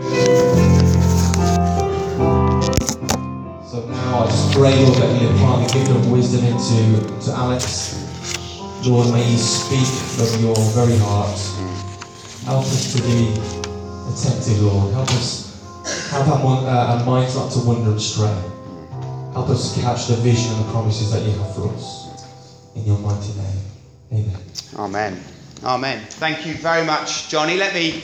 So now I just pray, Lord, that you impart the gift of wisdom into to Alex. Lord, may you speak from your very heart. Help us to be attentive, Lord. Help us help our, uh, minds not to wander astray. Help us catch the vision and the promises that you have for us. In your mighty name. Amen. Amen. Amen. Thank you very much, Johnny. Let me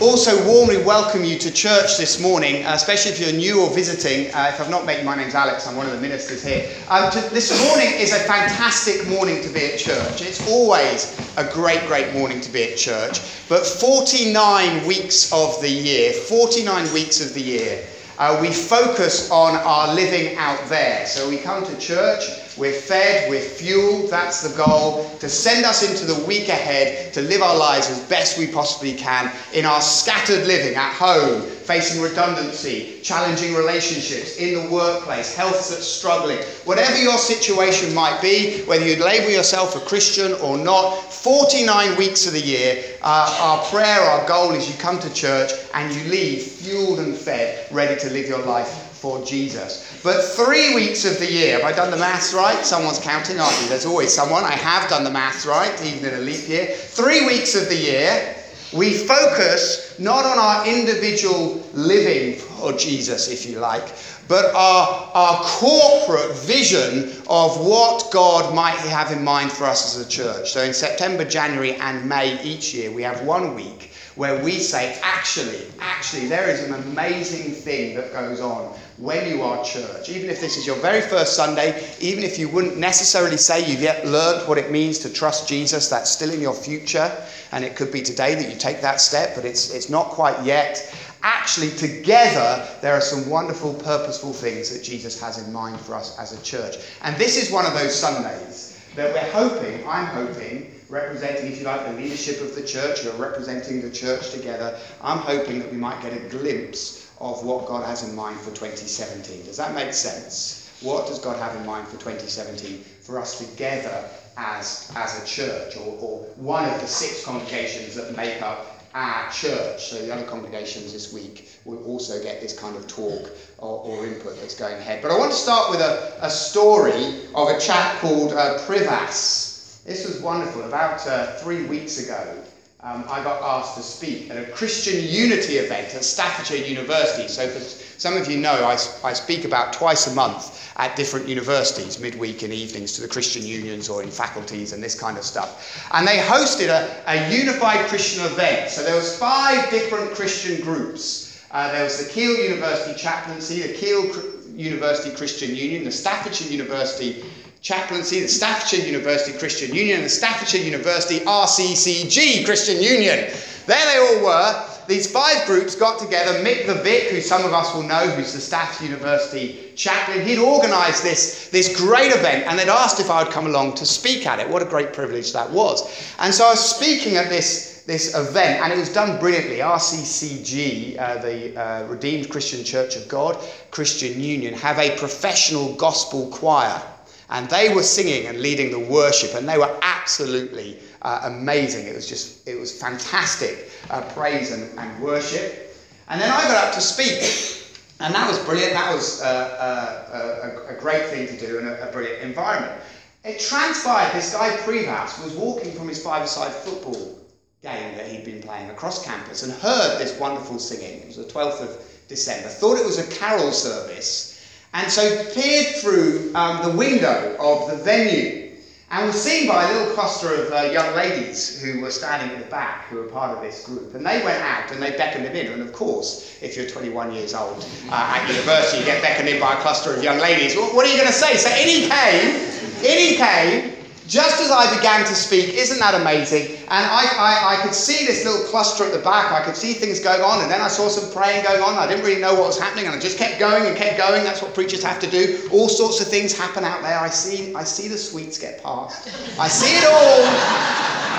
also warmly welcome you to church this morning, uh, especially if you're new or visiting. Uh, if I've not met you, my name's Alex. I'm one of the ministers here. Um, to, this morning is a fantastic morning to be at church. It's always a great, great morning to be at church. But 49 weeks of the year, 49 weeks of the year, uh, we focus on our living out there. So we come to church, we're fed, we're fueled, that's the goal, to send us into the week ahead, to live our lives as best we possibly can in our scattered living at home, facing redundancy, challenging relationships, in the workplace, health that's struggling. Whatever your situation might be, whether you label yourself a Christian or not, 49 weeks of the year, uh, our prayer, our goal is you come to church and you leave fueled and fed, ready to live your life for Jesus. But three weeks of the year, have I done the maths right? Someone's counting, aren't you? There's always someone. I have done the maths right, even in a leap year. Three weeks of the year, we focus not on our individual living for Jesus, if you like, but our, our corporate vision of what God might have in mind for us as a church. So in September, January, and May each year, we have one week where we say, actually, actually, there is an amazing thing that goes on when you are church. Even if this is your very first Sunday, even if you wouldn't necessarily say you've yet learned what it means to trust Jesus, that's still in your future. And it could be today that you take that step, but it's, it's not quite yet. Actually, together, there are some wonderful, purposeful things that Jesus has in mind for us as a church. And this is one of those Sundays that we're hoping, I'm hoping, representing, if you like, the leadership of the church, you're representing the church together. I'm hoping that we might get a glimpse of what God has in mind for 2017. Does that make sense? What does God have in mind for 2017 for us together as, as a church or, or one of the six congregations that make up our church? So the other congregations this week will also get this kind of talk or, or input that's going ahead. But I want to start with a, a story of a chap called uh, Privas. This was wonderful. About uh, three weeks ago, um, I got asked to speak at a Christian Unity event at Staffordshire University. So, for some of you know, I, I speak about twice a month at different universities, midweek and evenings, to the Christian unions or in faculties and this kind of stuff. And they hosted a, a unified Christian event. So there was five different Christian groups. Uh, there was the Keele University Chaplaincy, the Keele University Christian Union, the Staffordshire University Chaplaincy, the Staffordshire University Christian Union, and the Staffordshire University RCCG Christian Union. There they all were. These five groups got together. Mick the Vic, who some of us will know, who's the Staff University chaplain, he'd organised this, this great event and they'd asked if I would come along to speak at it. What a great privilege that was. And so I was speaking at this, this event and it was done brilliantly. RCCG, uh, the uh, Redeemed Christian Church of God, Christian Union, have a professional gospel choir. And they were singing and leading the worship, and they were absolutely uh, amazing. It was just, it was fantastic uh, praise and, and, worship. And then I got up to speak, and that was brilliant. That was uh, a, a, great thing to do and a, a, brilliant environment. It transpired this guy Privas was walking from his five-a-side football game that he'd been playing across campus and heard this wonderful singing. It was the 12th of December. Thought it was a carol service and so peered through um, the window of the venue and was seen by a little cluster of uh, young ladies who were standing at the back, who were part of this group. And they went out and they beckoned him in. And of course, if you're 21 years old uh, at university, you get beckoned in by a cluster of young ladies. What are you going to say? So in he came, in he came, just as I began to speak, isn't that amazing? And I, I, I, could see this little cluster at the back. I could see things going on. And then I saw some praying going on. I didn't really know what was happening. And I just kept going and kept going. That's what preachers have to do. All sorts of things happen out there. I see, I see the sweets get passed. I see it all.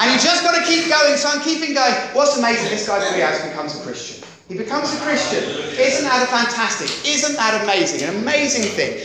And you just got to keep going. So I'm keeping going. What's amazing, this guy Priaz becomes a Christian. He becomes a Christian. Isn't that fantastic? Isn't that amazing? An amazing thing.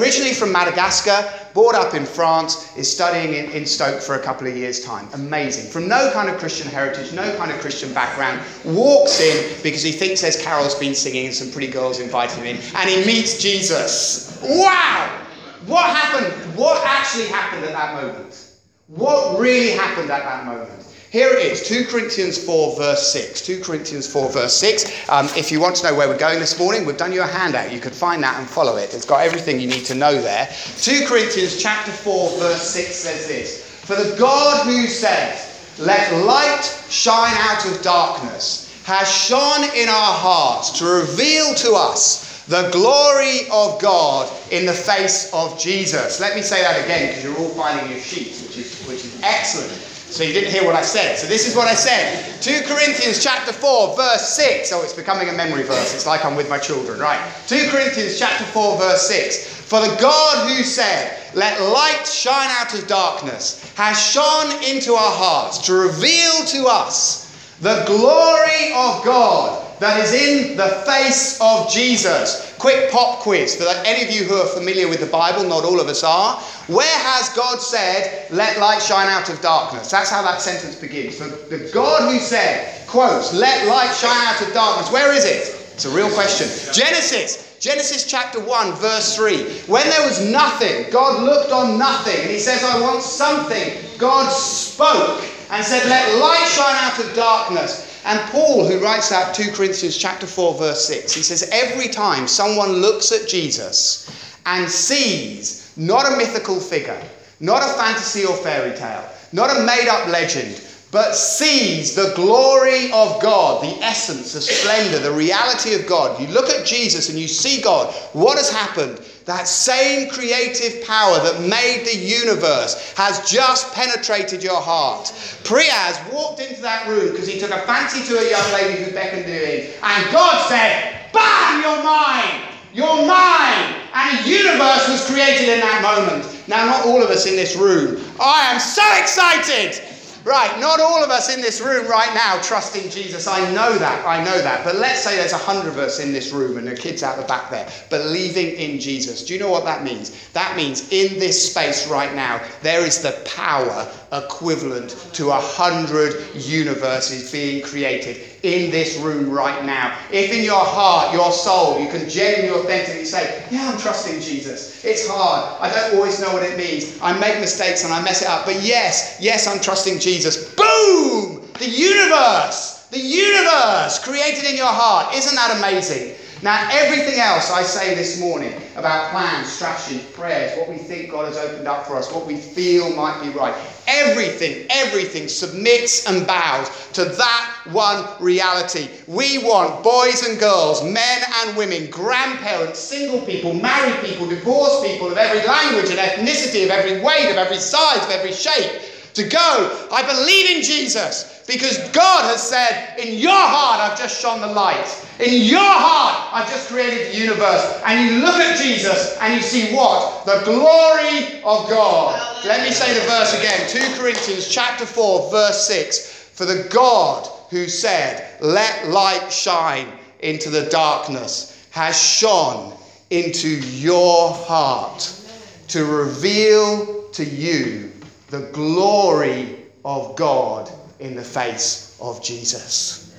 Originally from Madagascar, brought up in France, is studying in, in Stoke for a couple of years' time. Amazing. From no kind of Christian heritage, no kind of Christian background, walks in because he thinks there's carols been singing and some pretty girls invited him in, and he meets Jesus. Wow! What happened? What actually happened at that moment? What really happened at that moment? Here it is, 2 Corinthians 4, verse 6. 2 Corinthians 4, verse 6. Um, if you want to know where we're going this morning, we've done you a handout. You could find that and follow it. It's got everything you need to know there. 2 Corinthians chapter 4, verse 6 says this For the God who says, Let light shine out of darkness, has shone in our hearts to reveal to us the glory of God in the face of Jesus. Let me say that again because you're all finding your sheets, which is, which is excellent. So you didn't hear what I said. So this is what I said. 2 Corinthians chapter 4, verse 6. Oh, it's becoming a memory verse. It's like I'm with my children, right? 2 Corinthians chapter 4, verse 6. For the God who said, Let light shine out of darkness, has shone into our hearts to reveal to us the glory of God that is in the face of Jesus. Quick pop quiz for any of you who are familiar with the Bible, not all of us are. Where has God said, let light shine out of darkness? That's how that sentence begins. So the God who said, quotes, let light shine out of darkness. Where is it? It's a real question. Genesis. Genesis chapter 1, verse 3. When there was nothing, God looked on nothing and he says, I want something. God spoke and said, Let light shine out of darkness. And Paul, who writes out 2 Corinthians chapter 4, verse 6, he says, Every time someone looks at Jesus and sees not a mythical figure, not a fantasy or fairy tale, not a made up legend, but sees the glory of God, the essence, the splendor, the reality of God. You look at Jesus and you see God. What has happened? That same creative power that made the universe has just penetrated your heart. Priaz walked into that room because he took a fancy to a young lady who beckoned to him and God said, Bam, you're mine! You're mine! And a universe was created in that moment. Now, not all of us in this room. I am so excited! Right, not all of us in this room right now trusting Jesus. I know that, I know that. But let's say there's a hundred of us in this room and the kids out the back there believing in Jesus. Do you know what that means? That means in this space right now, there is the power equivalent to a hundred universes being created in this room right now. If in your heart, your soul, you can genuinely, authentically say, Yeah, I'm trusting Jesus. It's hard. I don't always know what it means. I make mistakes and I mess it up. But yes, yes, I'm trusting Jesus. Boom! The universe, the universe created in your heart. Isn't that amazing? Now, everything else I say this morning about plans, strategies, prayers, what we think God has opened up for us, what we feel might be right, everything, everything submits and bows to that one reality. We want boys and girls, men and women, grandparents, single people, married people, divorced people of every language and ethnicity, of every weight, of every size, of every shape to go. I believe in Jesus because God has said, In your heart, I've just shone the light. In your heart, I've just created the universe. And you look at Jesus and you see what? The glory of God. Let me say the verse again 2 Corinthians chapter 4, verse 6. For the God who said, Let light shine into the darkness, has shone into your heart to reveal to you the glory of God in the face of Jesus.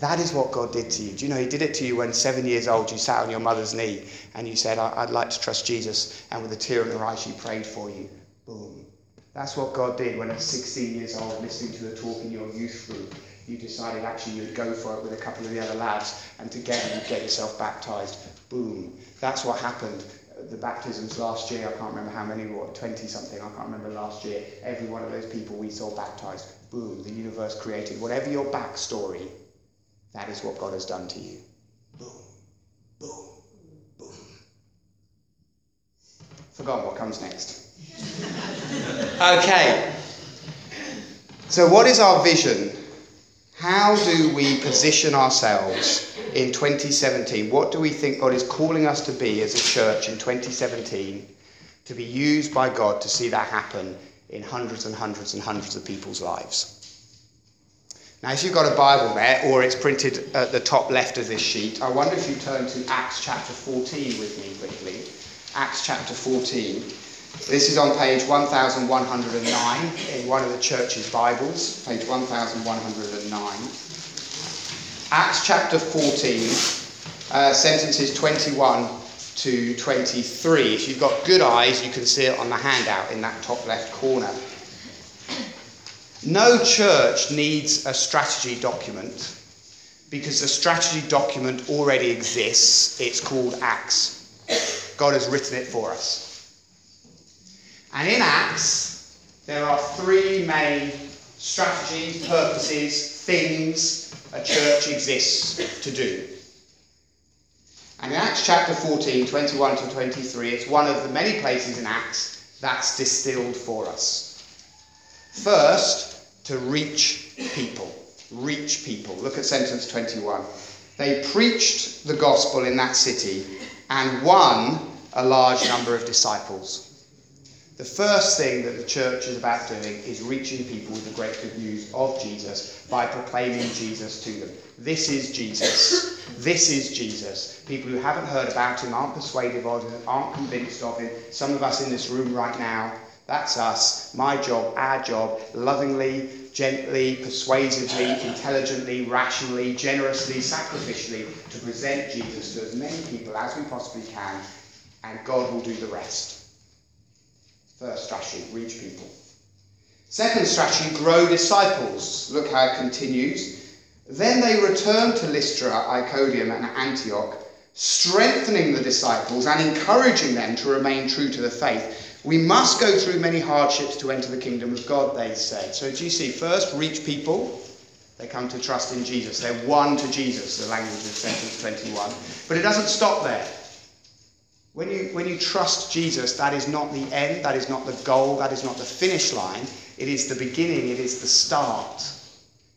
That is what God did to you. Do you know He did it to you when seven years old you sat on your mother's knee and you said, I'd like to trust Jesus, and with a tear in her eye she prayed for you. Boom. That's what God did when at 16 years old, listening to the talk in your youth group, you decided actually you'd go for it with a couple of the other lads and together you'd get yourself baptized. Boom. That's what happened the baptisms last year, I can't remember how many were, 20 something, I can't remember last year. Every one of those people we saw baptized, boom, the universe created. Whatever your backstory, that is what God has done to you. Boom, boom, boom. Forgot what comes next. okay. So, what is our vision? How do we position ourselves in 2017? What do we think God is calling us to be as a church in 2017 to be used by God to see that happen in hundreds and hundreds and hundreds of people's lives? Now, if you've got a Bible there, or it's printed at the top left of this sheet, I wonder if you turn to Acts chapter 14 with me quickly. Acts chapter 14. This is on page 1109 in one of the church's Bibles, page 1109. Acts chapter 14, uh, sentences 21 to 23. If you've got good eyes, you can see it on the handout in that top left corner. No church needs a strategy document because the strategy document already exists. It's called Acts. God has written it for us. And in Acts, there are three main strategies, purposes, things a church exists to do. And in Acts chapter 14, 21 to 23, it's one of the many places in Acts that's distilled for us. First, to reach people. Reach people. Look at sentence 21. They preached the gospel in that city and won a large number of disciples. The first thing that the church is about doing is reaching people with the great good news of Jesus by proclaiming Jesus to them. This is Jesus. This is Jesus. People who haven't heard about him aren't persuaded of him, aren't convinced of him. Some of us in this room right now that's us, my job, our job, lovingly, gently, persuasively, intelligently, rationally, generously, sacrificially, to present Jesus to as many people as we possibly can, and God will do the rest. First strategy, reach people. Second strategy, grow disciples. Look how it continues. Then they returned to Lystra, Iconium, and Antioch, strengthening the disciples and encouraging them to remain true to the faith we must go through many hardships to enter the kingdom of God, they said. So, do you see? First, reach people. They come to trust in Jesus. They're won to Jesus, the language of sentence 21. But it doesn't stop there. When you, when you trust Jesus, that is not the end, that is not the goal, that is not the finish line. It is the beginning, it is the start.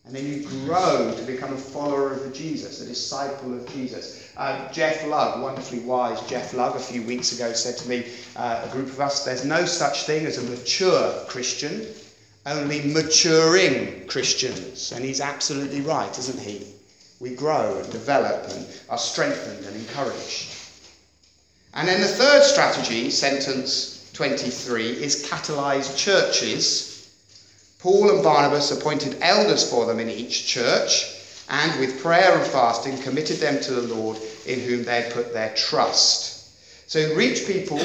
And then you grow to become a follower of Jesus, a disciple of Jesus. Uh, Jeff Lugg, wonderfully wise Jeff Lugg, a few weeks ago said to me, uh, a group of us, there's no such thing as a mature Christian, only maturing Christians. And he's absolutely right, isn't he? We grow and develop and are strengthened and encouraged. And then the third strategy, sentence 23, is catalyze churches Paul and Barnabas appointed elders for them in each church, and with prayer and fasting committed them to the Lord in whom they had put their trust. So reach people,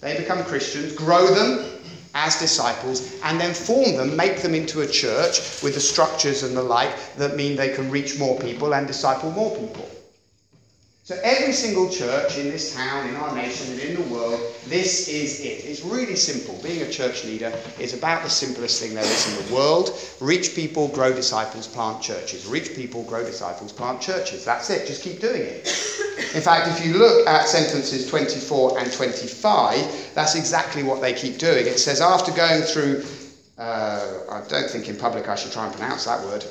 they become Christians, grow them as disciples, and then form them, make them into a church with the structures and the like that mean they can reach more people and disciple more people. So, every single church in this town, in our nation, and in the world, this is it. It's really simple. Being a church leader is about the simplest thing there is in the world. Reach people, grow disciples, plant churches. Reach people, grow disciples, plant churches. That's it. Just keep doing it. In fact, if you look at sentences 24 and 25, that's exactly what they keep doing. It says, after going through, uh, I don't think in public I should try and pronounce that word.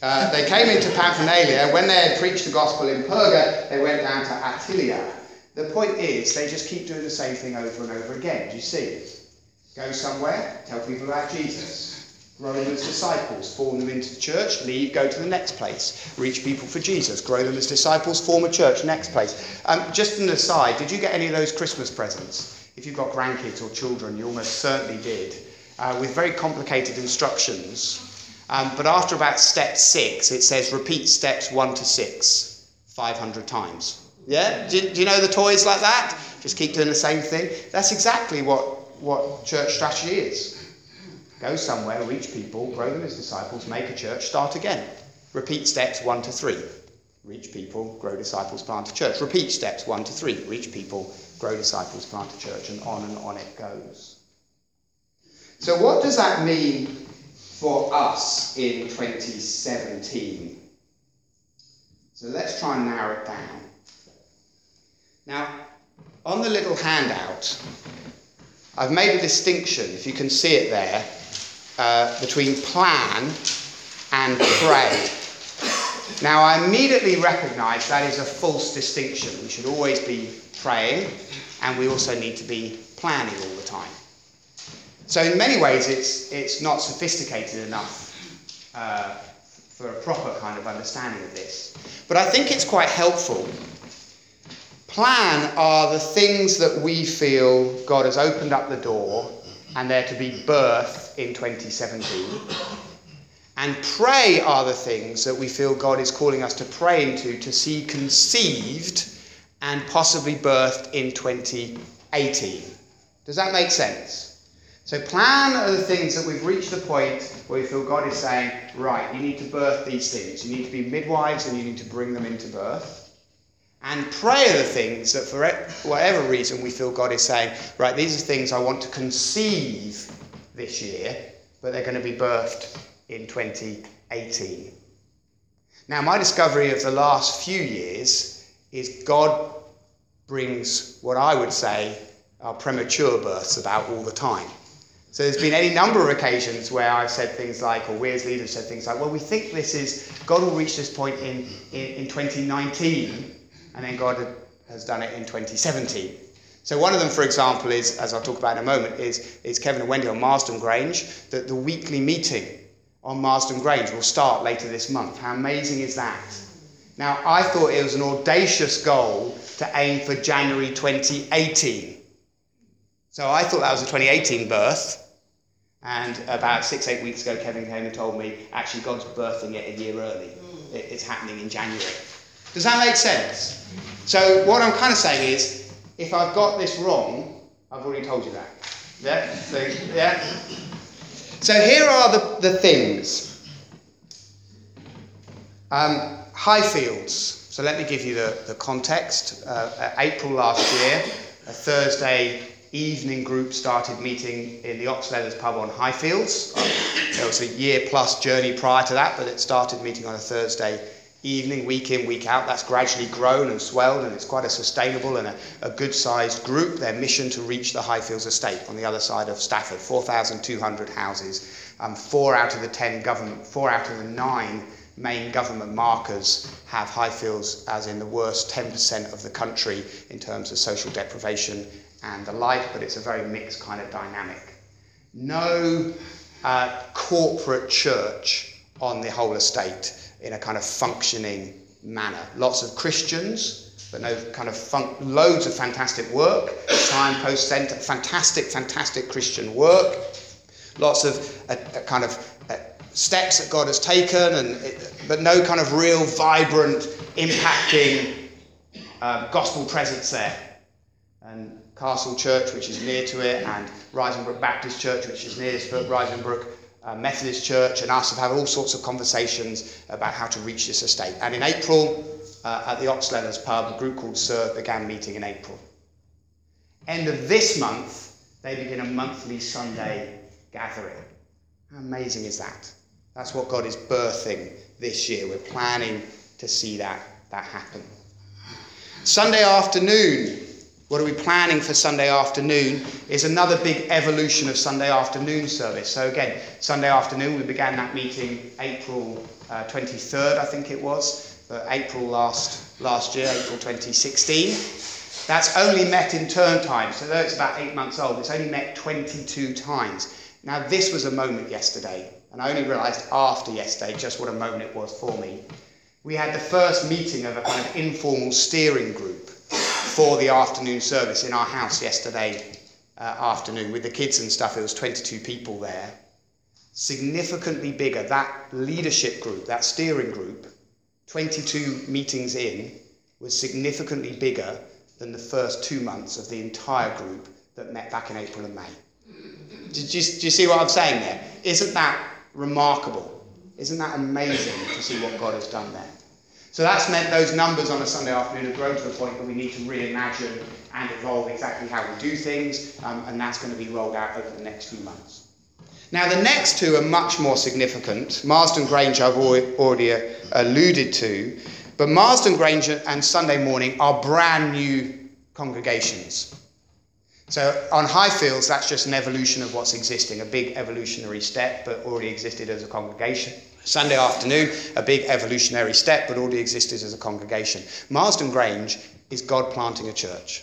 Uh, they came into Pamphylia. When they had preached the gospel in Perga, they went down to Attalia. The point is, they just keep doing the same thing over and over again. Do you see? Go somewhere, tell people about Jesus, grow them as disciples, form them into the church, leave, go to the next place, reach people for Jesus, grow them as disciples, form a church, next place. Um, just an aside, did you get any of those Christmas presents? If you've got grandkids or children, you almost certainly did, uh, with very complicated instructions um, but after about step six, it says repeat steps one to six 500 times. Yeah? Do, do you know the toys like that? Just keep doing the same thing. That's exactly what, what church strategy is. Go somewhere, reach people, grow them as disciples, make a church, start again. Repeat steps one to three. Reach people, grow disciples, plant a church. Repeat steps one to three. Reach people, grow disciples, plant a church, and on and on it goes. So, what does that mean for us in 2017. So let's try and narrow it down. Now, on the little handout, I've made a distinction, if you can see it there, uh, between plan and pray. Now, I immediately recognize that is a false distinction. We should always be praying, and we also need to be planning all the time. So in many ways, it's, it's not sophisticated enough uh, for a proper kind of understanding of this. But I think it's quite helpful. Plan are the things that we feel God has opened up the door and they're to be birthed in 2017. And pray are the things that we feel God is calling us to pray into to see conceived and possibly birthed in 2018. Does that make sense? So, plan are the things that we've reached the point where we feel God is saying, right, you need to birth these things. You need to be midwives and you need to bring them into birth. And pray are the things that, for whatever reason, we feel God is saying, right, these are things I want to conceive this year, but they're going to be birthed in 2018. Now, my discovery of the last few years is God brings what I would say are premature births about all the time. So there's been any number of occasions where I've said things like, or we as leaders said things like, well, we think this is, God will reach this point in, in, in 2019, and then God has done it in 2017. So one of them, for example, is, as I'll talk about in a moment, is, is Kevin and Wendy on Marsden Grange, that the weekly meeting on Marsden Grange will start later this month. How amazing is that? Now, I thought it was an audacious goal to aim for January 2018. So I thought that was a 2018 birth. And about six, eight weeks ago, Kevin came and told me actually God's birthing it a year early. It's happening in January. Does that make sense? So, what I'm kind of saying is if I've got this wrong, I've already told you that. Yeah? So, yeah? So here are the, the things. Um, Highfields. So let me give you the, the context. Uh, April last year, a Thursday evening group started meeting in the Oxleathers pub on Highfields. There was a year plus journey prior to that, but it started meeting on a Thursday evening, week in, week out. That's gradually grown and swelled, and it's quite a sustainable and a, a good sized group. Their mission to reach the Highfields estate on the other side of Stafford 4,200 houses. Um, four out of the ten government, four out of the nine main government markers have Highfields as in the worst 10% of the country in terms of social deprivation and the life, but it's a very mixed kind of dynamic. No uh, corporate church on the whole estate in a kind of functioning manner. Lots of Christians, but no kind of fun- loads of fantastic work. Time Post Centre, fantastic, fantastic Christian work. Lots of a, a kind of uh, steps that God has taken, and it, but no kind of real vibrant, impacting uh, gospel presence there. And Castle Church, which is near to it, and Risingbrook Baptist Church, which is near to it, Risingbrook uh, Methodist Church and us have had all sorts of conversations about how to reach this estate. And in April, uh, at the Oxleathers pub, a group called Serve began meeting in April. End of this month, they begin a monthly Sunday gathering. How amazing is that? That's what God is birthing this year. We're planning to see that, that happen. Sunday afternoon, what are we planning for Sunday afternoon is another big evolution of Sunday afternoon service. So, again, Sunday afternoon, we began that meeting April uh, 23rd, I think it was, April last, last year, April 2016. That's only met in turn time, so though it's about eight months old, it's only met 22 times. Now, this was a moment yesterday, and I only realised after yesterday just what a moment it was for me. We had the first meeting of a kind of informal steering group for the afternoon service in our house yesterday uh, afternoon with the kids and stuff. There was 22 people there. Significantly bigger. That leadership group, that steering group, 22 meetings in, was significantly bigger than the first two months of the entire group that met back in April and May. Do, do you see what I'm saying there? Isn't that remarkable? Isn't that amazing to see what God has done there? So that's meant those numbers on a Sunday afternoon have grown to the point that we need to reimagine and evolve exactly how we do things, um, and that's going to be rolled out over the next few months. Now, the next two are much more significant. Marsden Grange, I've already uh, alluded to, but Marsden Grange and Sunday morning are brand new congregations. So on Highfields, that's just an evolution of what's existing, a big evolutionary step, but already existed as a congregation. Sunday afternoon, a big evolutionary step, but already existed as a congregation. Marsden Grange is God planting a church.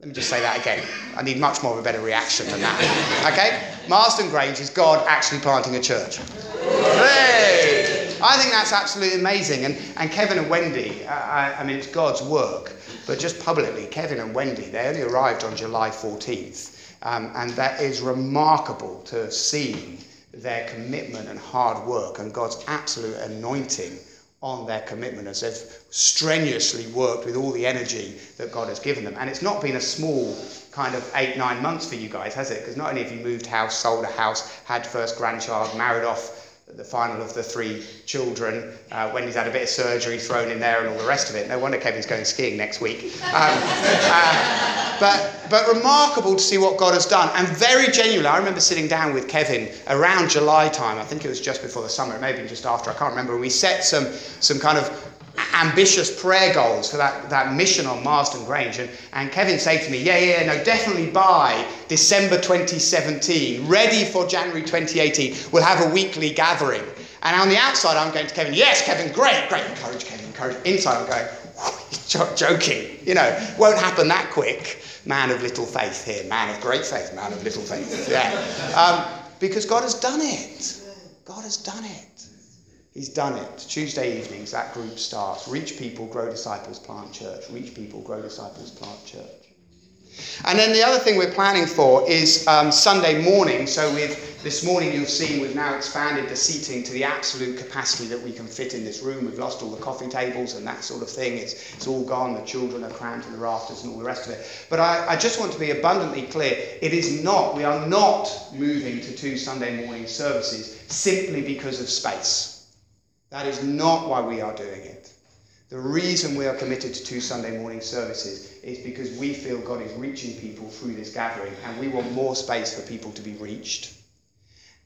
Let me just say that again. I need much more of a better reaction than that. Okay? Marsden Grange is God actually planting a church. Hey! I think that's absolutely amazing. And, and Kevin and Wendy, I, I mean, it's God's work, but just publicly, Kevin and Wendy, they only arrived on July 14th. Um, and that is remarkable to seen their commitment and hard work and God's absolute anointing on their commitment as they've strenuously worked with all the energy that God has given them. And it's not been a small kind of eight, nine months for you guys, has it? Because not only have you moved house, sold a house, had first grandchild, married off the final of the three children, uh, when he's had a bit of surgery thrown in there and all the rest of it. No wonder Kevin's going skiing next week. Um, uh, but, but remarkable to see what God has done. And very genuinely, I remember sitting down with Kevin around July time. I think it was just before the summer, it may have been just after, I can't remember. We set some, some kind of ambitious prayer goals for that, that mission on Marsden Grange. And, and Kevin said to me, Yeah, yeah, no, definitely by December 2017, ready for January 2018, we'll have a weekly gathering. And on the outside, I'm going to Kevin, Yes, Kevin, great, great, encourage Kevin, encourage. Inside, I'm going, He's joking, you know, won't happen that quick. Man of little faith here, man of great faith, man of little faith. Yeah. Um, because God has done it. God has done it. He's done it. Tuesday evenings, that group starts. Reach people, grow disciples, plant church. Reach people, grow disciples, plant church. And then the other thing we're planning for is um, Sunday morning. So with this morning, you've seen we've now expanded the seating to the absolute capacity that we can fit in this room. We've lost all the coffee tables and that sort of thing. It's, it's all gone. The children are crammed to the rafters and all the rest of it. But I, I just want to be abundantly clear. It is not, we are not moving to two Sunday morning services simply because of space. That is not why we are doing it. The reason we are committed to two Sunday morning services is because we feel God is reaching people through this gathering and we want more space for people to be reached.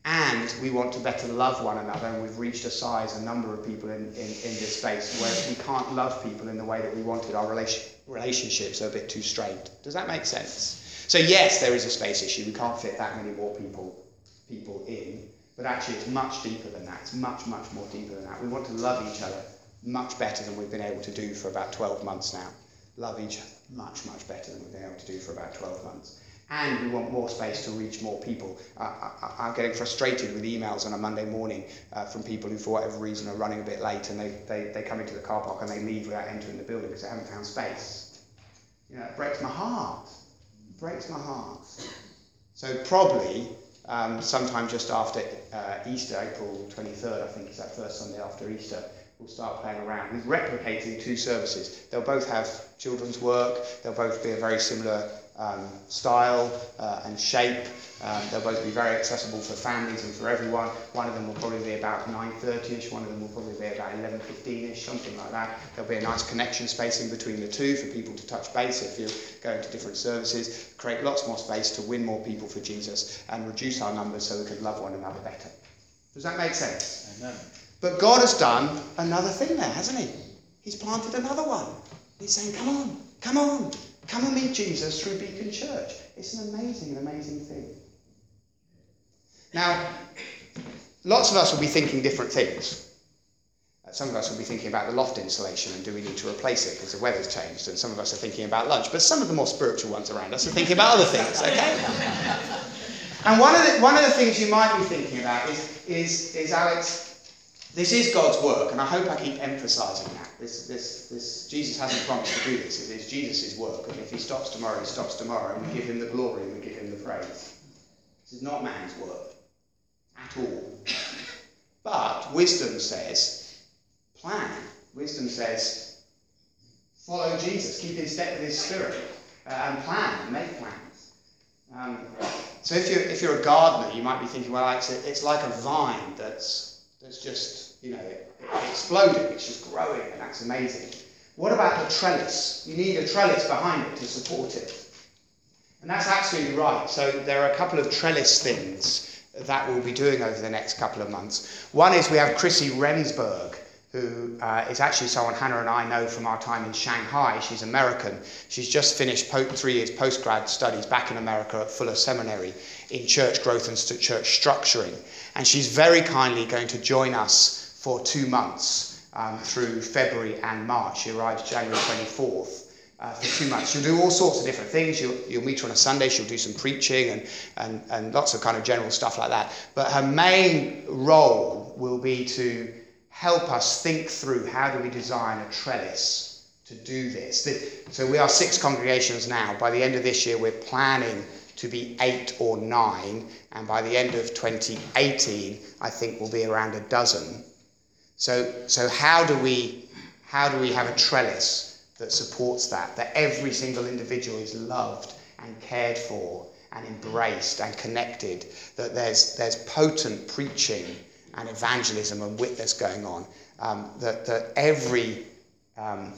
And we want to better love one another, and we've reached a size, a number of people in, in, in this space where we can't love people in the way that we wanted. Our relation, relationships are a bit too strained. Does that make sense? So, yes, there is a space issue. We can't fit that many more people, people in. But actually, it's much deeper than that. It's much, much more deeper than that. We want to love each other much better than we've been able to do for about 12 months now. Love each other much, much better than we've been able to do for about 12 months. And we want more space to reach more people. I, am getting frustrated with emails on a Monday morning uh, from people who, for whatever reason, are running a bit late and they, they, they come into the car park and they leave without entering the building because they haven't found space. You know, it breaks my heart. It breaks my heart. So, probably um, sometime just after uh, Easter, April 23rd, I think is that first Sunday after Easter, we'll start playing around with replicating two services. They'll both have children's work, they'll both be a very similar um, style uh, and shape. Um, they'll both be very accessible for families and for everyone. One of them will probably be about 9.30ish, one of them will probably be about 11.15ish, something like that. There'll be a nice connection spacing between the two for people to touch base if you're going to different services, create lots more space to win more people for Jesus and reduce our numbers so we can love one another better. Does that make sense? Amen. But God has done another thing there, hasn't he? He's planted another one. He's saying, come on, come on, come and meet Jesus through Beacon Church. It's an amazing, amazing thing. Now, lots of us will be thinking different things. Uh, some of us will be thinking about the loft insulation and do we need to replace it because the weather's changed, and some of us are thinking about lunch. But some of the more spiritual ones around us are thinking about other things, okay? and one of, the, one of the things you might be thinking about is, is, is Alex, this is God's work, and I hope I keep emphasizing that. This, this, this, Jesus hasn't promised to do this. It is Jesus' work, and if he stops tomorrow, he stops tomorrow, and we give him the glory and we give him the praise. This is not man's work at all. But wisdom says, plan. Wisdom says, follow Jesus, keep in step with his spirit, uh, and plan, make plans. Um, so if you're, if you're a gardener, you might be thinking, well, it's, it's like a vine that's, that's just, you know, exploding, it's just growing, and that's amazing. What about the trellis? You need a trellis behind it to support it. And that's absolutely right. So there are a couple of trellis things that we'll be doing over the next couple of months. One is we have Chrissy Remsburg, who uh, is actually someone Hannah and I know from our time in Shanghai. She's American. She's just finished po- three years postgrad studies back in America at Fuller Seminary in church growth and st- church structuring. And she's very kindly going to join us for two months um, through February and March. She arrives January 24th uh, for two months. She'll do all sorts of different things. You'll, you'll meet her on a Sunday, she'll do some preaching and, and, and lots of kind of general stuff like that. But her main role will be to help us think through how do we design a trellis to do this. So we are six congregations now. By the end of this year, we're planning to be eight or nine, and by the end of 2018, I think we'll be around a dozen. So, so how do we how do we have a trellis that supports that? That every single individual is loved and cared for and embraced and connected. That there's there's potent preaching and evangelism and witness going on. Um, that that every um,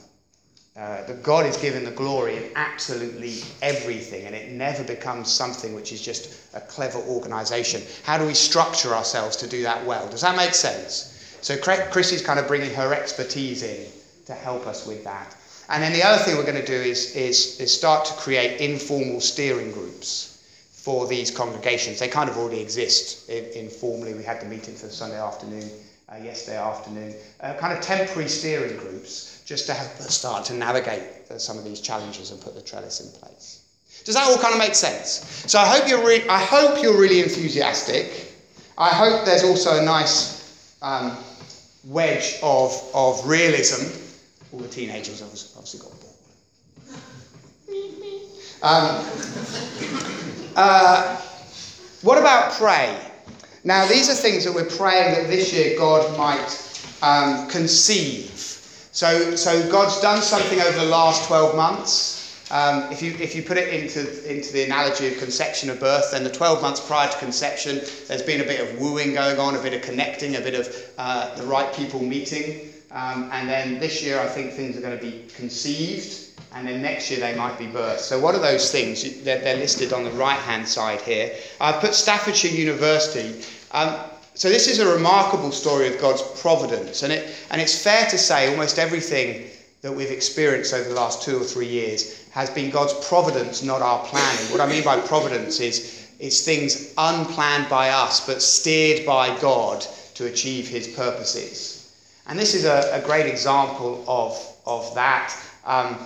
uh, that God is given the glory in absolutely everything, and it never becomes something which is just a clever organization. How do we structure ourselves to do that well? Does that make sense? So, Chris is kind of bringing her expertise in to help us with that. And then the other thing we're going to do is, is, is start to create informal steering groups for these congregations. They kind of already exist informally. We had the meeting for Sunday afternoon, uh, yesterday afternoon, uh, kind of temporary steering groups just to help us start to navigate some of these challenges and put the trellis in place. Does that all kind of make sense? So I hope you're, re- I hope you're really enthusiastic. I hope there's also a nice um, wedge of, of realism. All the teenagers obviously got bored. Um, uh, what about pray? Now, these are things that we're praying that this year God might um, conceive so, so God's done something over the last 12 months. Um, if, you, if you put it into, into the analogy of conception of birth, then the 12 months prior to conception, there's been a bit of wooing going on, a bit of connecting, a bit of uh, the right people meeting. Um, and then this year, I think things are going to be conceived, and then next year they might be birthed. So, what are those things? They're, they're listed on the right hand side here. I've put Staffordshire University. Um, so this is a remarkable story of God's providence, and, it, and it's fair to say almost everything that we've experienced over the last two or three years has been God's providence, not our planning. What I mean by providence is, is things unplanned by us, but steered by God to achieve his purposes. And this is a, a great example of, of that. Um,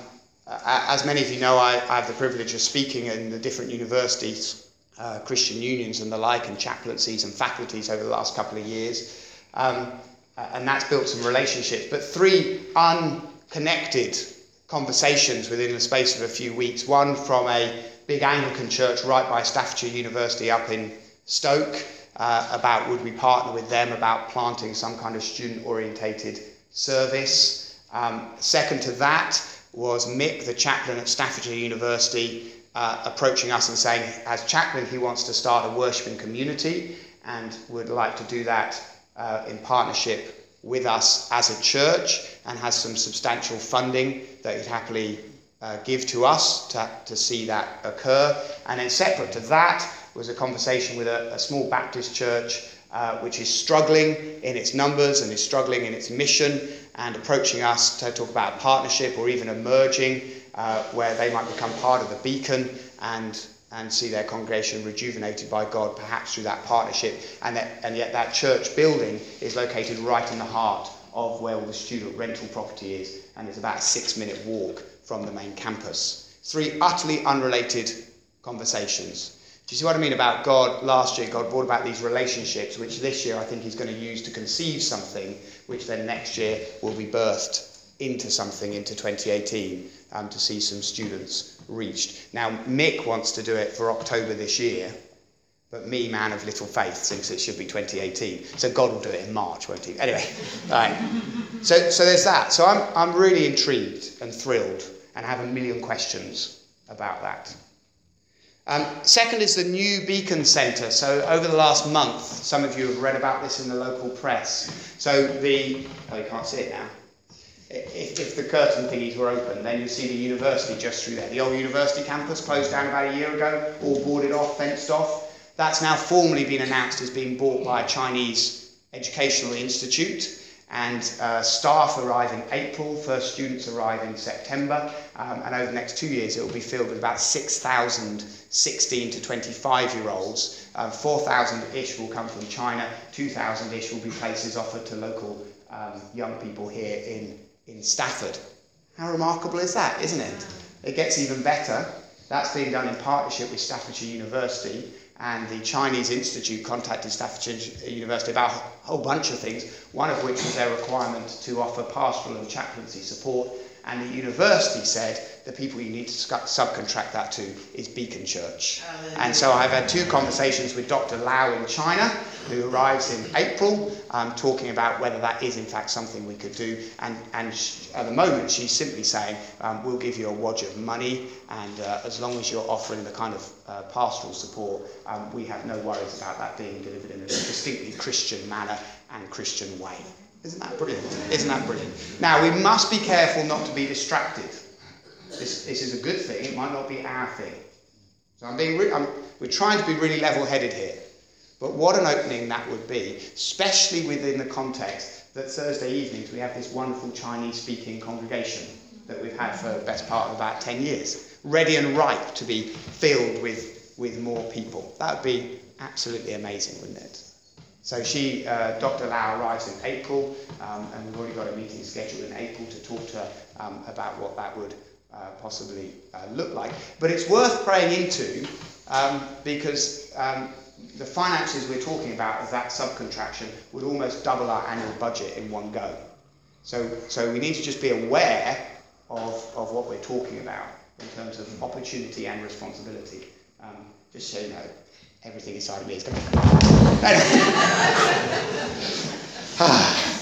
as many of you know, I, I have the privilege of speaking in the different universities uh, Christian unions and the like, and chaplaincies and faculties over the last couple of years. Um, and that's built some relationships. But three unconnected conversations within the space of a few weeks. One from a big Anglican church right by Staffordshire University up in Stoke uh, about would we partner with them about planting some kind of student orientated service. Um, second to that was Mick, the chaplain at Staffordshire University, uh, approaching us and saying, as chaplain, he wants to start a worshipping community and would like to do that uh, in partnership with us as a church and has some substantial funding that he'd happily uh, give to us to, to see that occur. And then, separate to that, was a conversation with a, a small Baptist church uh, which is struggling in its numbers and is struggling in its mission and approaching us to talk about partnership or even emerging uh, where they might become part of the beacon and, and see their congregation rejuvenated by God, perhaps through that partnership. And, that, and yet, that church building is located right in the heart of where all the student rental property is, and it's about a six minute walk from the main campus. Three utterly unrelated conversations. Do you see what I mean about God? Last year, God brought about these relationships, which this year I think He's going to use to conceive something, which then next year will be birthed into something into 2018 um, to see some students reached. Now, Mick wants to do it for October this year, but me, man of little faith, thinks it should be 2018. So God will do it in March, won't he? Anyway. So, so there's that. So I'm, I'm really intrigued and thrilled and have a million questions about that. Um, second is the new Beacon Centre. So over the last month, some of you have read about this in the local press. So the, oh, you can't see it now if, if the curtain thingies were open, then you'd see the university just through there. The old university campus closed down about a year ago, all boarded off, fenced off. That's now formally been announced as being bought by a Chinese educational institute. And uh, staff arrive in April, first students arrive in September, um, and over the next two years it will be filled with about 6,000 16 to 25 year olds. Um, 4,000 ish will come from China, 2,000 ish will be places offered to local um, young people here in in Stafford. How remarkable is that, isn't it? It gets even better. That's being done in partnership with Staffordshire University, and the Chinese Institute contacted Staffordshire University about a whole bunch of things, one of which was their requirement to offer pastoral and chaplaincy support. And the university said the people you need to subcontract that to is Beacon Church. And so I've had two conversations with Dr. Lau in China, who arrives in April, um, talking about whether that is in fact something we could do. And, and she, at the moment, she's simply saying, um, we'll give you a wodge of money, and uh, as long as you're offering the kind of uh, pastoral support, um, we have no worries about that being delivered in a distinctly Christian manner and Christian way. Isn't that brilliant? Isn't that brilliant? Now, we must be careful not to be distracted. This, this is a good thing, it might not be our thing. So I'm being re- I'm, we're trying to be really level headed here. But what an opening that would be, especially within the context that Thursday evenings we have this wonderful Chinese speaking congregation that we've had for the best part of about 10 years, ready and ripe to be filled with, with more people. That would be absolutely amazing, wouldn't it? So she, uh, Dr. Lau arrives in April, um, and we've already got a meeting scheduled in April to talk to her um, about what that would uh, possibly uh, look like. But it's worth praying into um, because um, the finances we're talking about of that subcontraction would almost double our annual budget in one go. So, so we need to just be aware of, of what we're talking about in terms of opportunity and responsibility. Um, just so you know, everything inside of me is going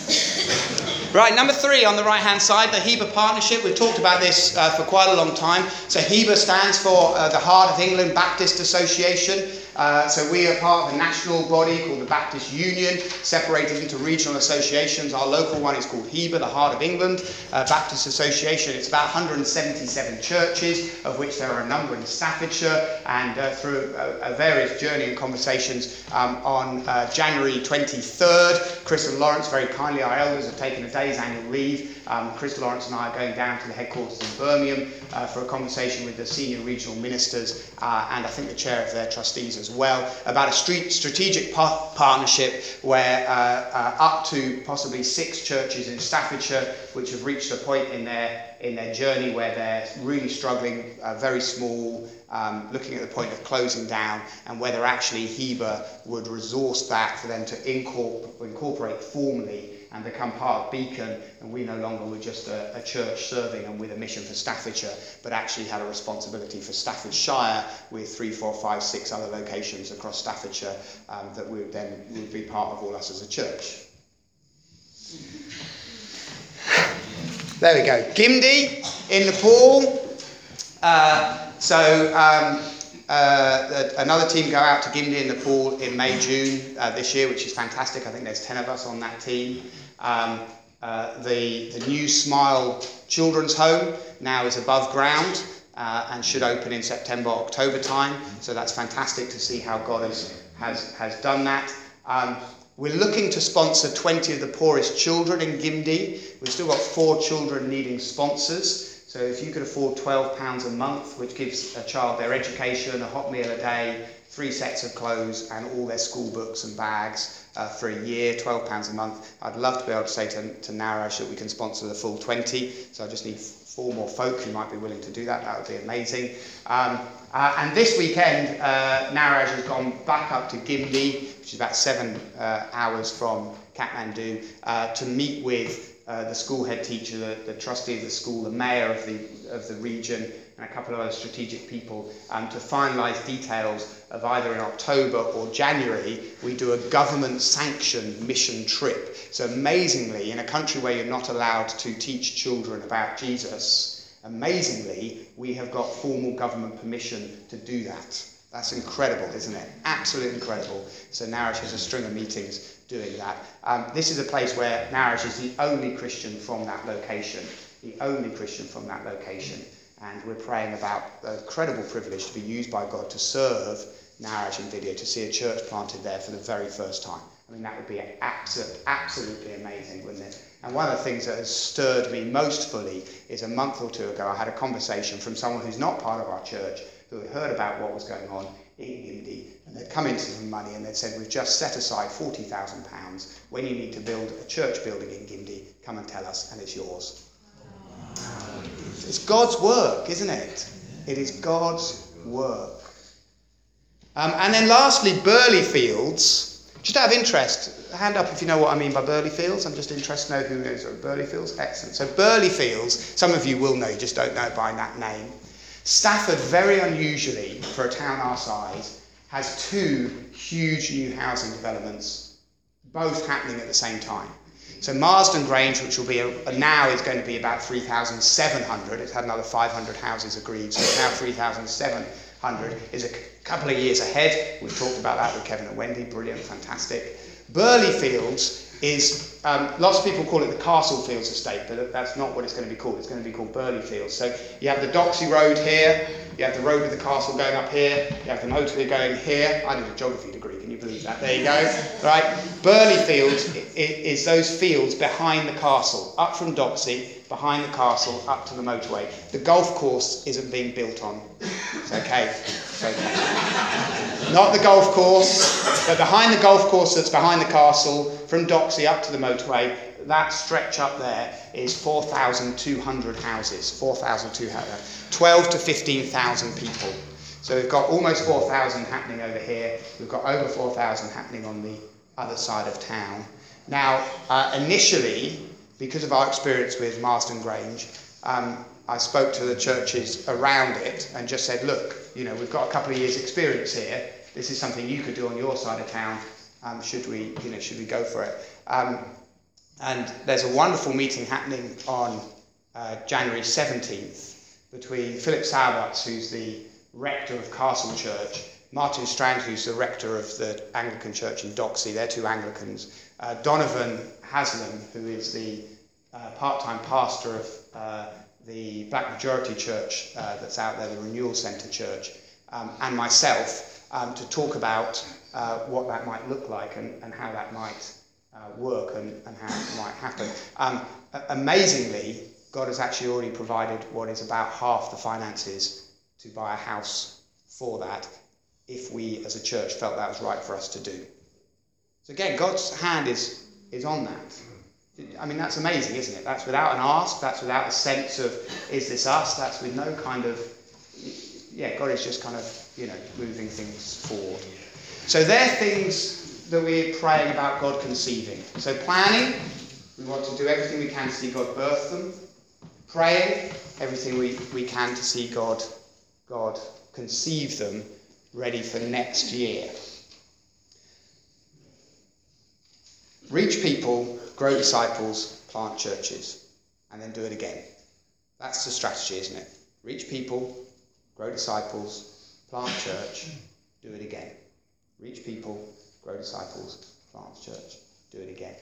Right, number three on the right hand side, the HEBA partnership. We've talked about this uh, for quite a long time. So, HEBA stands for uh, the Heart of England Baptist Association. Uh, so we are part of a national body called the Baptist Union, separated into regional associations. Our local one is called HEBA, the Heart of England uh, Baptist Association. It's about 177 churches, of which there are a number in Staffordshire. And uh, through a, various journey and conversations um, on uh, January 23rd, Chris and Lawrence very kindly, our elders, have taken a day's annual leave. Um, Chris Lawrence and I are going down to the headquarters in Birmingham uh, for a conversation with the senior regional ministers uh, and I think the chair of their trustees as well about a street strategic par- partnership where uh, uh, up to possibly six churches in Staffordshire, which have reached a point in their in their journey where they're really struggling, uh, very small, um, looking at the point of closing down, and whether actually HEBA would resource that for them to incorpor- incorporate formally and become part of Beacon, and we no longer were just a, a, church serving and with a mission for Staffordshire, but actually had a responsibility for Staffordshire with three, four, five, six other locations across Staffordshire um, that would then would be part of all us as a church. There we go. Gimdi in Nepal. Uh, so um, uh, another team go out to Gimdi in Nepal in May, June uh, this year, which is fantastic. I think there's 10 of us on that team. Um, uh, the, the new Smile Children's Home now is above ground uh, and should open in September, October time. So that's fantastic to see how God has, has, has done that. Um, we're looking to sponsor 20 of the poorest children in Gimdi. We've still got four children needing sponsors. So if you could afford £12 a month, which gives a child their education, a hot meal a day, three sets of clothes, and all their school books and bags, uh, for a year, £12 a month. I'd love to be able to say to, to Naresh that we can sponsor the full 20, so I just need four more folk who might be willing to do that. That would be amazing. Um, uh, and this weekend, uh, has gone back up to Gimdi, which is about seven uh, hours from Kathmandu, uh, to meet with uh, the school head teacher, the, the trustee of the school, the mayor of the, of the region, and a couple of other strategic people um, to finalise details of either in October or January, we do a government sanctioned mission trip. So, amazingly, in a country where you're not allowed to teach children about Jesus, amazingly, we have got formal government permission to do that. That's incredible, isn't it? Absolutely incredible. So, Naresh has a string of meetings doing that. Um, this is a place where Naresh is the only Christian from that location. The only Christian from that location. And we're praying about the incredible privilege to be used by God to serve Naresh in video, to see a church planted there for the very first time. I mean, that would be absolutely, absolutely amazing, wouldn't it? And one of the things that has stirred me most fully is a month or two ago, I had a conversation from someone who's not part of our church, who had heard about what was going on in Gimdi, and they'd come into some money and they'd said, We've just set aside £40,000. When you need to build a church building in Gimdi, come and tell us, and it's yours. It's God's work, isn't it? It is God's work. Um, and then lastly, Burley Fields. Just out of interest, hand up if you know what I mean by Burley Fields. I'm just interested to know who knows what Burley Fields. Excellent. So Burley Fields, some of you will know, you just don't know by that name. Stafford, very unusually for a town our size, has two huge new housing developments, both happening at the same time. So Marston Grange, which will be a, now is going to be about 3,700. It's had another 500 houses agreed, so it's now 3,700. Is a couple of years ahead. We've talked about that with Kevin and Wendy. Brilliant, fantastic. Burley Fields is um, lots of people call it the Castle Fields estate, but that's not what it's going to be called. It's going to be called Burley Fields. So you have the Doxey Road here, you have the road with the castle going up here, you have the motorway going here. I did a geography degree, can you believe that? There you go. Right, Burley Fields is those fields behind the castle, up from Doxey, behind the castle, up to the motorway. The golf course isn't being built on. It's okay. It's okay. Not the golf course, but behind the golf course that's behind the castle, from Doxey up to the motorway, that stretch up there is 4,200 houses. 4,200. 12 to 15,000 people. So we've got almost 4,000 happening over here. We've got over 4,000 happening on the other side of town. Now, uh, initially, because of our experience with Marston Grange, um, I spoke to the churches around it and just said, look, you know, we've got a couple of years' experience here. This is something you could do on your side of town. Um, should we, you know, should we go for it? Um, and there's a wonderful meeting happening on uh, January 17th between Philip Sauerbatz, who's the rector of Castle Church, Martin Strand, who's the rector of the Anglican Church in Doxey, they're two Anglicans, uh, Donovan Haslam, who is the uh, part time pastor of uh, the Black Majority Church uh, that's out there, the Renewal Centre Church, um, and myself um, to talk about uh, what that might look like and, and how that might uh, work and, and how it might happen. Um, amazingly, God has actually already provided what is about half the finances to buy a house for that if we as a church felt that was right for us to do. So again, God's hand is, is on that. I mean, that's amazing, isn't it? That's without an ask, that's without a sense of, is this us? That's with no kind of, yeah, God is just kind of, you know, moving things forward. So they're things that we're praying about God conceiving. So planning, we want to do everything we can to see God birth them praying everything we, we can to see God, God conceive them ready for next year. Reach people, grow disciples, plant churches, and then do it again. That's the strategy, isn't it? Reach people, grow disciples, plant church, do it again. Reach people, grow disciples, plant church, do it again.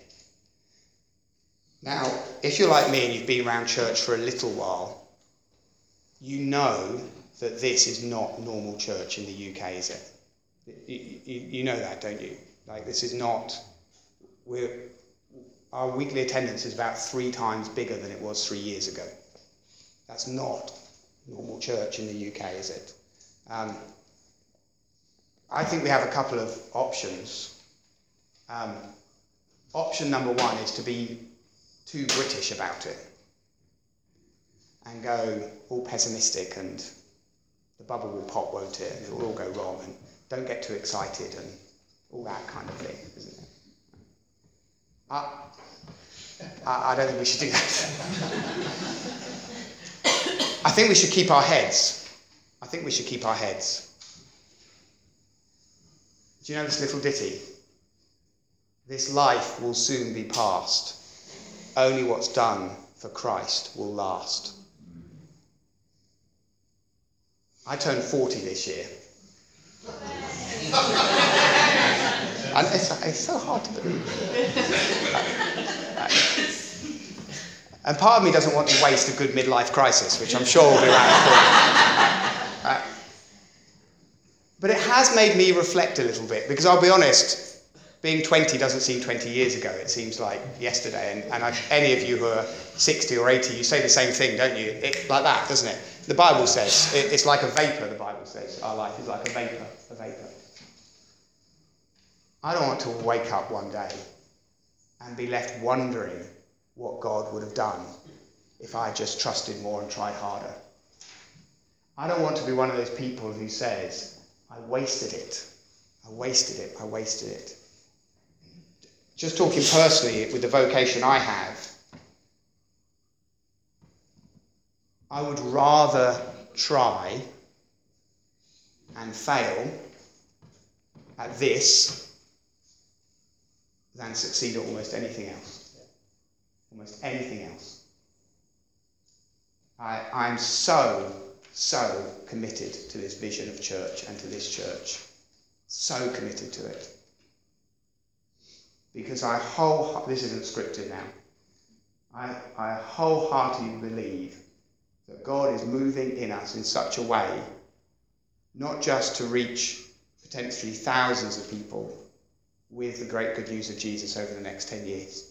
Now, if you're like me and you've been around church for a little while, you know that this is not normal church in the UK, is it? You, you, you know that, don't you? Like, this is not. We're, our weekly attendance is about three times bigger than it was three years ago. That's not normal church in the UK, is it? Um, I think we have a couple of options. Um, option number one is to be too British about it and go all pessimistic and the bubble will pop, won't it? And it will all go wrong and don't get too excited and all that kind of thing, isn't it? Ah, I, I don't think we should do that. I think we should keep our heads. I think we should keep our heads. Do you know this little ditty? This life will soon be past only what's done for Christ will last. I turned 40 this year. and it's, it's, so hard to believe. and part of me doesn't want to waste a good midlife crisis, which I'm sure will be around corner. Uh, but it has made me reflect a little bit, because I'll be honest, being 20 doesn't seem 20 years ago. It seems like yesterday. And, and I, any of you who are 60 or 80, you say the same thing, don't you? It, like that, doesn't it? The Bible says it, it's like a vapor, the Bible says. Our life is like a vapor, a vapor. I don't want to wake up one day and be left wondering what God would have done if I just trusted more and tried harder. I don't want to be one of those people who says, I wasted it. I wasted it. I wasted it. Just talking personally with the vocation I have, I would rather try and fail at this than succeed at almost anything else. Almost anything else. I, I'm so, so committed to this vision of church and to this church. So committed to it. Because I whole this isn't scripted now. I, I wholeheartedly believe that God is moving in us in such a way, not just to reach potentially thousands of people with the great good news of Jesus over the next 10 years,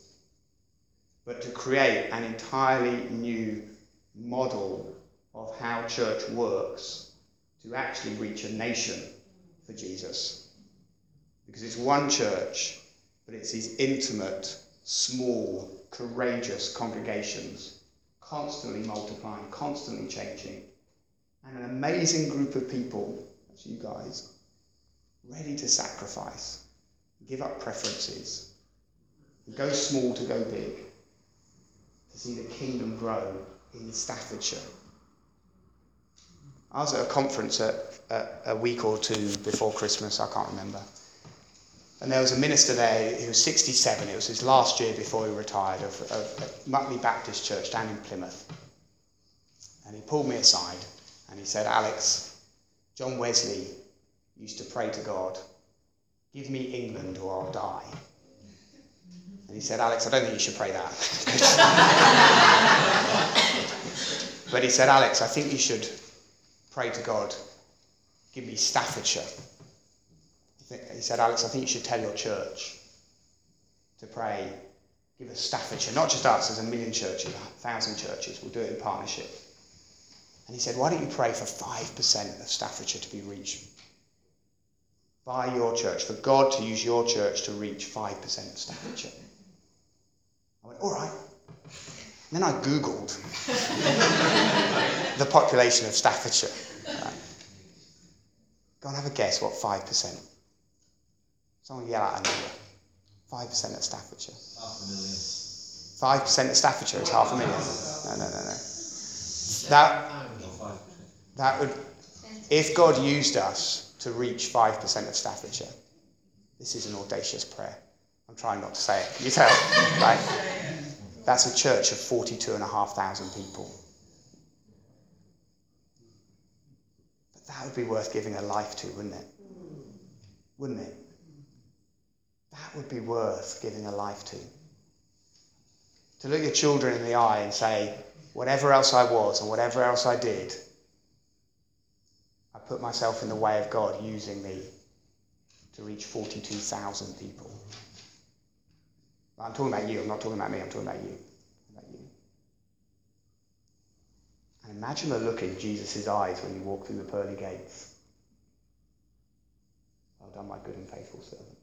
but to create an entirely new model of how church works to actually reach a nation for Jesus. Because it's one church, but it's these intimate, small, courageous congregations, constantly multiplying, constantly changing, and an amazing group of people, that's you guys, ready to sacrifice, give up preferences, go small to go big, to see the kingdom grow in Staffordshire. I was at a conference a week or two before Christmas, I can't remember. And there was a minister there who was 67, it was his last year before he retired, of, of, Mutley Baptist Church down in Plymouth. And he pulled me aside and he said, Alex, John Wesley used to pray to God, give me England or I'll die. And he said, Alex, I don't think you should pray that. but he said, Alex, I think you should pray to God, give me Staffordshire. He said, Alex, I think you should tell your church to pray, give us Staffordshire, not just us, there's a million churches, a thousand churches, we'll do it in partnership. And he said, Why don't you pray for 5% of Staffordshire to be reached by your church, for God to use your church to reach 5% of Staffordshire? I went, All right. And then I Googled the population of Staffordshire. Right. Go and have a guess what 5%. Someone yell out a number. 5% of Staffordshire. Half a million. 5% of Staffordshire is half a million. No, no, no, no. That, that would, if God used us to reach 5% of Staffordshire, this is an audacious prayer. I'm trying not to say it. Can you tell? right? That's a church of 42,500 people. But that would be worth giving a life to, wouldn't it? Wouldn't it? That would be worth giving a life to. To look your children in the eye and say, whatever else I was and whatever else I did, I put myself in the way of God using me to reach 42,000 people. I'm talking about you, I'm not talking about me, I'm talking about you. About you. And imagine the look in Jesus' eyes when you walk through the pearly gates. Well done, my good and faithful servant.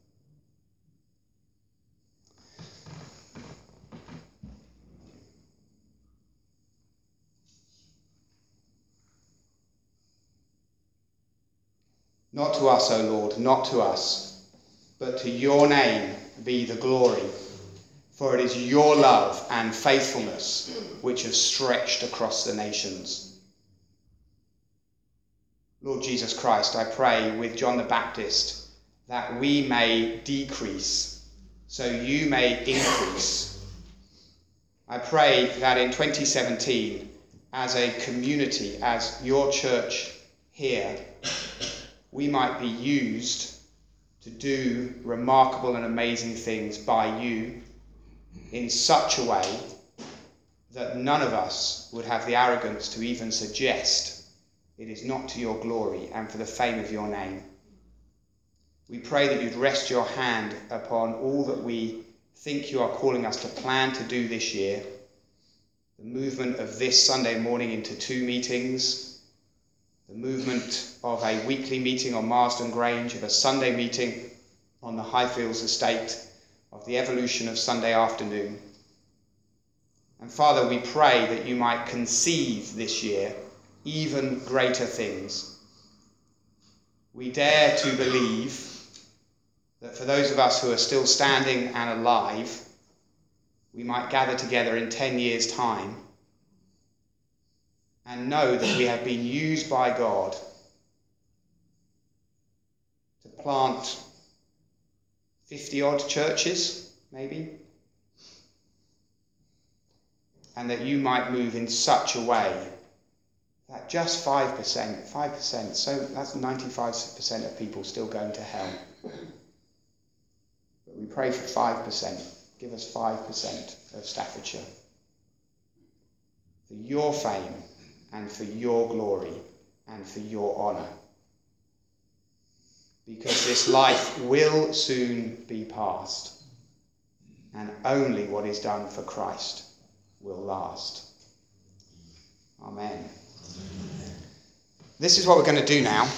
Not to us, O Lord, not to us, but to your name be the glory. For it is your love and faithfulness which have stretched across the nations. Lord Jesus Christ, I pray with John the Baptist that we may decrease so you may increase. I pray that in 2017, as a community, as your church here, we might be used to do remarkable and amazing things by you in such a way that none of us would have the arrogance to even suggest it is not to your glory and for the fame of your name. We pray that you'd rest your hand upon all that we think you are calling us to plan to do this year. The movement of this Sunday morning into two meetings, the movement of a weekly meeting on Marston Grange, of a Sunday meeting on the Highfields estate, of the evolution of Sunday afternoon. And Father, we pray that you might conceive this year even greater things. we dare to believe that for those of us who are still standing and alive, we might gather together in 10 years' time and know that we have been used by God to plant 50 odd churches, maybe, and that you might move in such a way that just 5%, 5%, so that's 95% of people still going to hell. But we pray for 5%. Give us 5% of Staffordshire. For your fame and for your glory and for your honour. Because this life will soon be past, and only what is done for Christ will last. Amen. This is what we're going to do now.